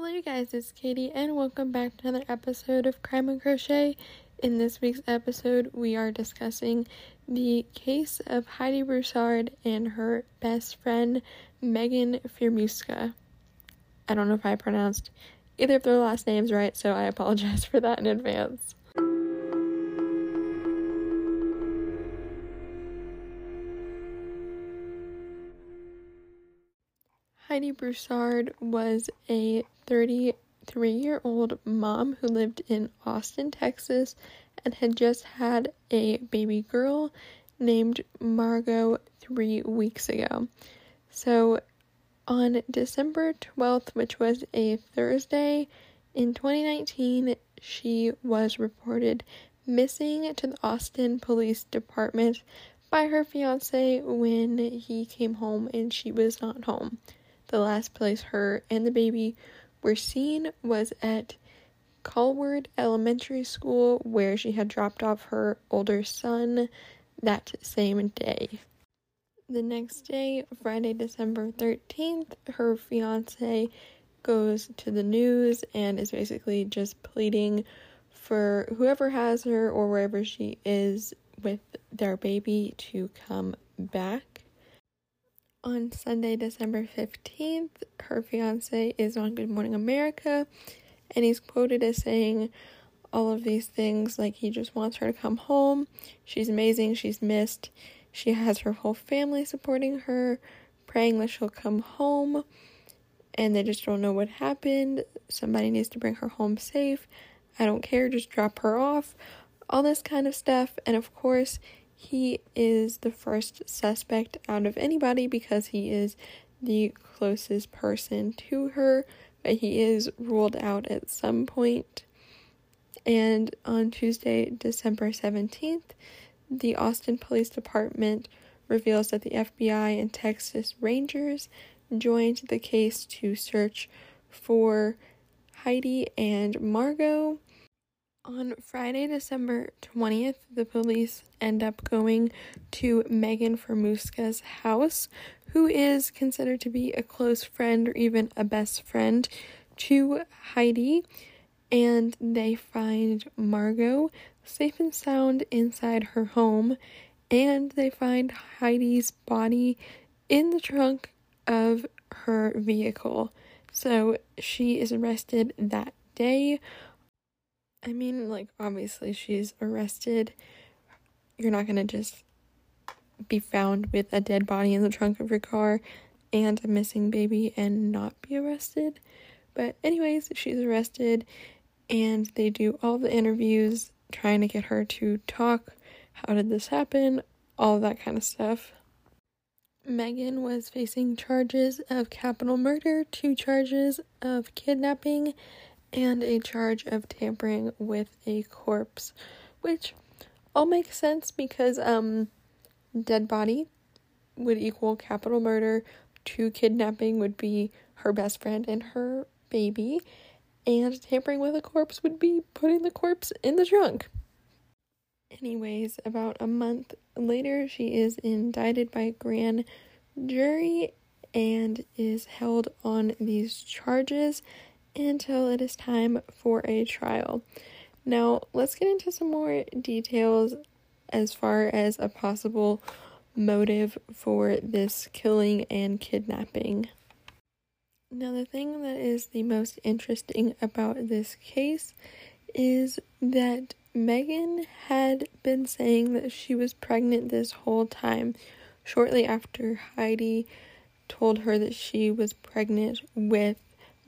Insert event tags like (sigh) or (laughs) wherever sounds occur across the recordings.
Hello, you guys, it's Katie, and welcome back to another episode of Crime and Crochet. In this week's episode, we are discussing the case of Heidi Broussard and her best friend, Megan Fieramusca. I don't know if I pronounced either of their last names right, so I apologize (laughs) for that in advance. Heidi Broussard was a 33 year old mom who lived in Austin, Texas, and had just had a baby girl named Margot three weeks ago. So, on December 12th, which was a Thursday in 2019, she was reported missing to the Austin Police Department by her fiance when he came home and she was not home. The last place her and the baby were seen was at Colwood Elementary School, where she had dropped off her older son that same day. The next day, Friday, December 13th, her fiance goes to the news and is basically just pleading for whoever has her or wherever she is with their baby to come back. On Sunday, December 15th, her fiance is on Good Morning America and he's quoted as saying all of these things like he just wants her to come home. She's amazing, she's missed. She has her whole family supporting her, praying that she'll come home, and they just don't know what happened. Somebody needs to bring her home safe. I don't care, just drop her off. All this kind of stuff. And of course, he is the first suspect out of anybody because he is the closest person to her, but he is ruled out at some point. And on Tuesday, December 17th, the Austin Police Department reveals that the FBI and Texas Rangers joined the case to search for Heidi and Margot on Friday, December 20th, the police end up going to Megan Fieramusca's house, who is considered to be a close friend or even a best friend to Heidi, and they find Margot safe and sound inside her home, and they find Heidi's body in the trunk of her vehicle. So she is arrested that day I mean, like, obviously, she's arrested. You're not gonna just be found with a dead body in the trunk of your car and a missing baby and not be arrested. But, anyways, she's arrested and they do all the interviews trying to get her to talk. How did this happen? All that kind of stuff. Megan was facing charges of capital murder, two charges of kidnapping, and a charge of tampering with a corpse, which all makes sense because um dead body would equal capital murder, two kidnapping would be her best friend and her baby, and tampering with a corpse would be putting the corpse in the trunk. Anyways, about a month later, she is indicted by grand jury and is held on these charges until it is time for a trial. Now, let's get into some more details as far as a possible motive for this killing and kidnapping. Now, the thing that is the most interesting about this case is that Megan had been saying that she was pregnant this whole time, shortly after Heidi told her that she was pregnant with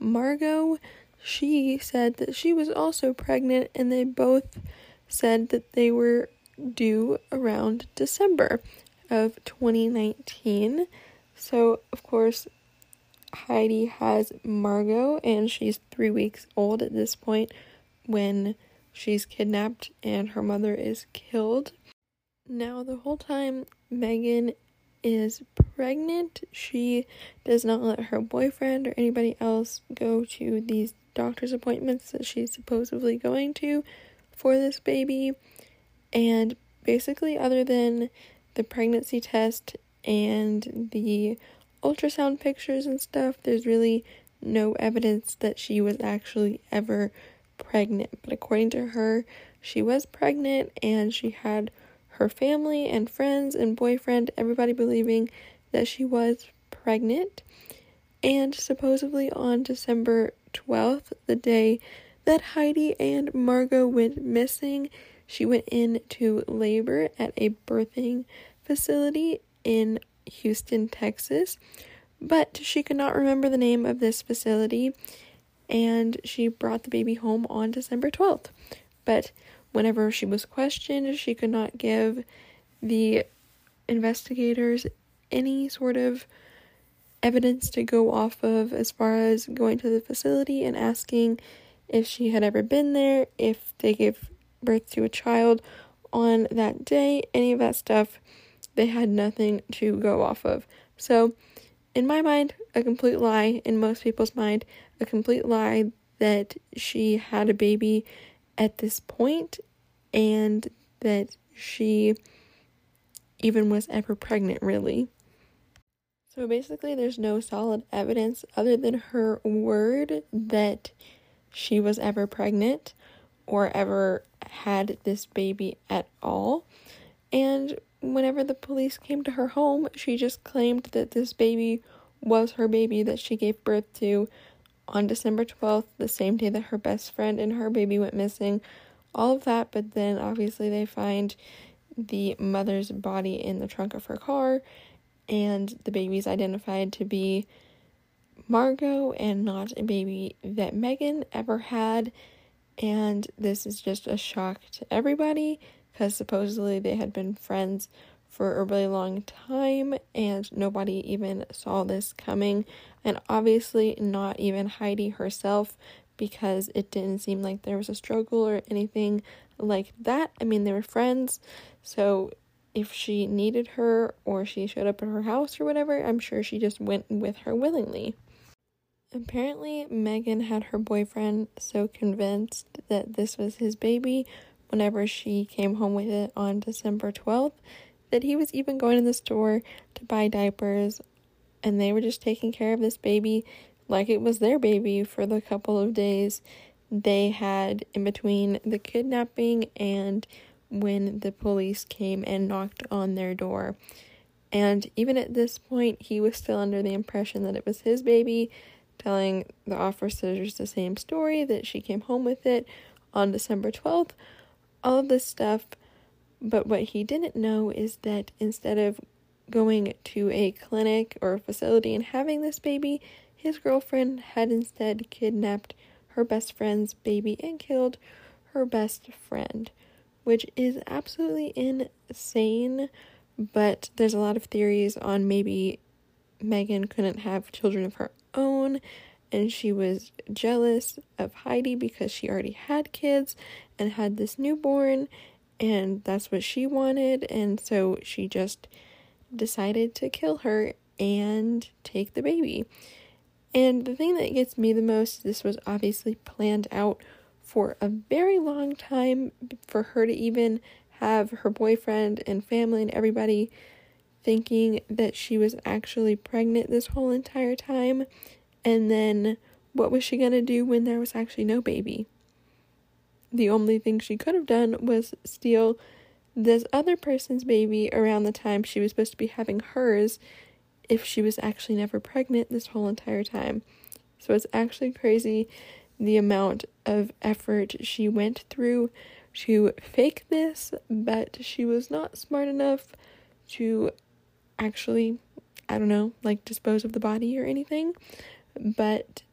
Margot, she said that she was also pregnant, and they both said that they were due around December of 2019. So, of course, Heidi has Margot, and she's three weeks old at this point when she's kidnapped and her mother is killed. Now, the whole time, Megan is pregnant, she does not let her boyfriend or anybody else go to these doctor's appointments that she's supposedly going to for this baby. And basically, other than the pregnancy test and the ultrasound pictures and stuff, there's really no evidence that she was actually ever pregnant. But according to her, she was pregnant and she had her family and friends and boyfriend, everybody believing that she was pregnant. And supposedly on December 12th, the day that Heidi and Margot went missing, she went into labor at a birthing facility in Houston, Texas. But she could not remember the name of this facility, and she brought the baby home on December 12th. But whenever she was questioned, she could not give the investigators any sort of evidence to go off of as far as going to the facility and asking if she had ever been there, if they gave birth to a child on that day, any of that stuff. They had nothing to go off of. So, in my mind, a complete lie. In most people's mind, a complete lie that she had a baby at this point and that she even was ever pregnant, really. So basically, there's no solid evidence other than her word that she was ever pregnant or ever had this baby at all. And whenever the police came to her home, she just claimed that this baby was her baby that she gave birth to on December 12th, the same day that her best friend and her baby went missing. All of that, but then obviously they find the mother's body in the trunk of her car, and the baby's identified to be Margot and not a baby that Megan ever had. And this is just a shock to everybody because supposedly they had been friends for a really long time and nobody even saw this coming. And obviously, not even Heidi herself because it didn't seem like there was a struggle or anything like that. I mean, they were friends, so if she needed her or she showed up at her house or whatever, I'm sure she just went with her willingly. Apparently, Megan had her boyfriend so convinced that this was his baby whenever she came home with it on December 12th that he was even going to the store to buy diapers and they were just taking care of this baby like it was their baby for the couple of days they had in between the kidnapping and when the police came and knocked on their door. And even at this point, he was still under the impression that it was his baby telling the officers the same story that she came home with it on December 12th, all of this stuff. But what he didn't know is that instead of going to a clinic or a facility and having this baby, his girlfriend had instead kidnapped her best friend's baby and killed her best friend, which is absolutely insane. But there's a lot of theories on maybe Megan couldn't have children of her own and she was jealous of Heidi because she already had kids and had this newborn and that's what she wanted and so she just decided to kill her and take the baby. And the thing that gets me the most, this was obviously planned out for a very long time for her to even have her boyfriend and family and everybody thinking that she was actually pregnant this whole entire time. And then what was she going to do when there was actually no baby? The only thing she could have done was steal this other person's baby around the time she was supposed to be having hers if she was actually never pregnant this whole entire time. So it's actually crazy the amount of effort she went through to fake this, but she was not smart enough to actually, I don't know, like dispose of the body or anything. But,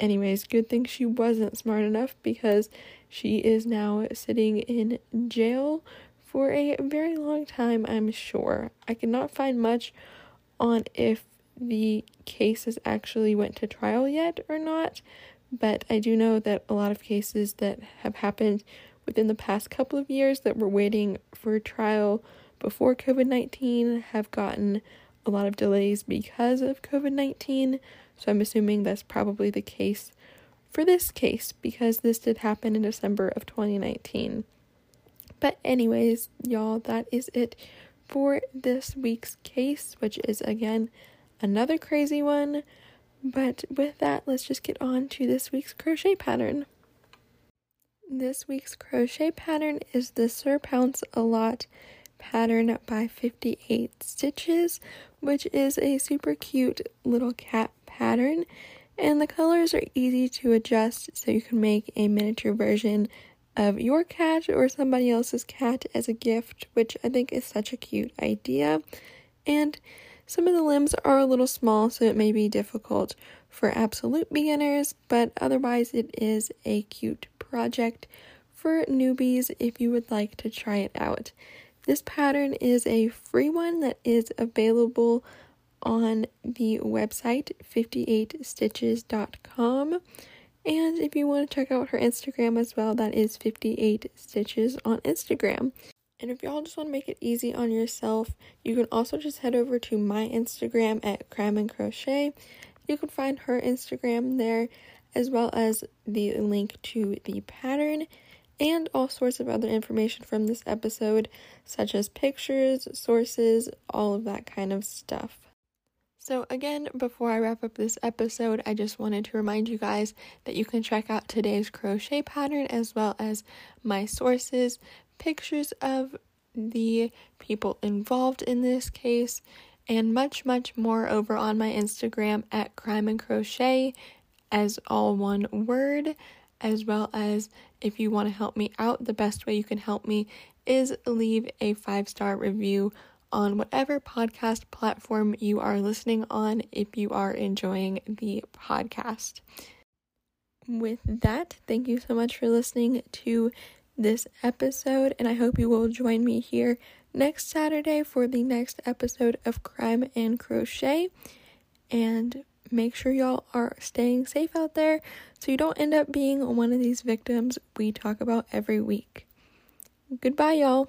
anyways, good thing she wasn't smart enough because she is now sitting in jail for a very long time, I'm sure. I cannot find much on if the cases actually went to trial yet or not, but I do know that a lot of cases that have happened within the past couple of years that were waiting for trial before COVID 19 have gotten a lot of delays because of COVID 19. So I'm assuming that's probably the case for this case because this did happen in December of 2019. But, anyways, y'all, that is it for this week's case, which is again another crazy one. But with that, let's just get on to this week's crochet pattern. This week's crochet pattern is the Sir Pounce a Lot pattern by 58 Stitches, which is a super cute little cat pattern. And the colors are easy to adjust so you can make a miniature version of your cat or somebody else's cat as a gift, which I think is such a cute idea. And some of the limbs are a little small, so it may be difficult for absolute beginners, but otherwise, it is a cute project for newbies if you would like to try it out. This pattern is a free one that is available on the website 58stitches.com. And if you want to check out her Instagram as well, that is 58 Stitches on Instagram. And if y'all just want to make it easy on yourself, you can also just head over to my Instagram at Crime and Crochet. You can find her Instagram there, as well as the link to the pattern and all sorts of other information from this episode, such as pictures, sources, all of that kind of stuff. So, again, before I wrap up this episode, I just wanted to remind you guys that you can check out today's crochet pattern as well as my sources, pictures of the people involved in this case, and much, much more over on my Instagram at Crime and Crochet as all one word, as well as if you want to help me out, the best way you can help me is leave a five star review on whatever podcast platform you are listening on if you are enjoying the podcast. With that, thank you so much for listening to this episode, and I hope you will join me here next Saturday for the next episode of Crime and Crochet. And make sure y'all are staying safe out there so you don't end up being one of these victims we talk about every week. Goodbye, y'all.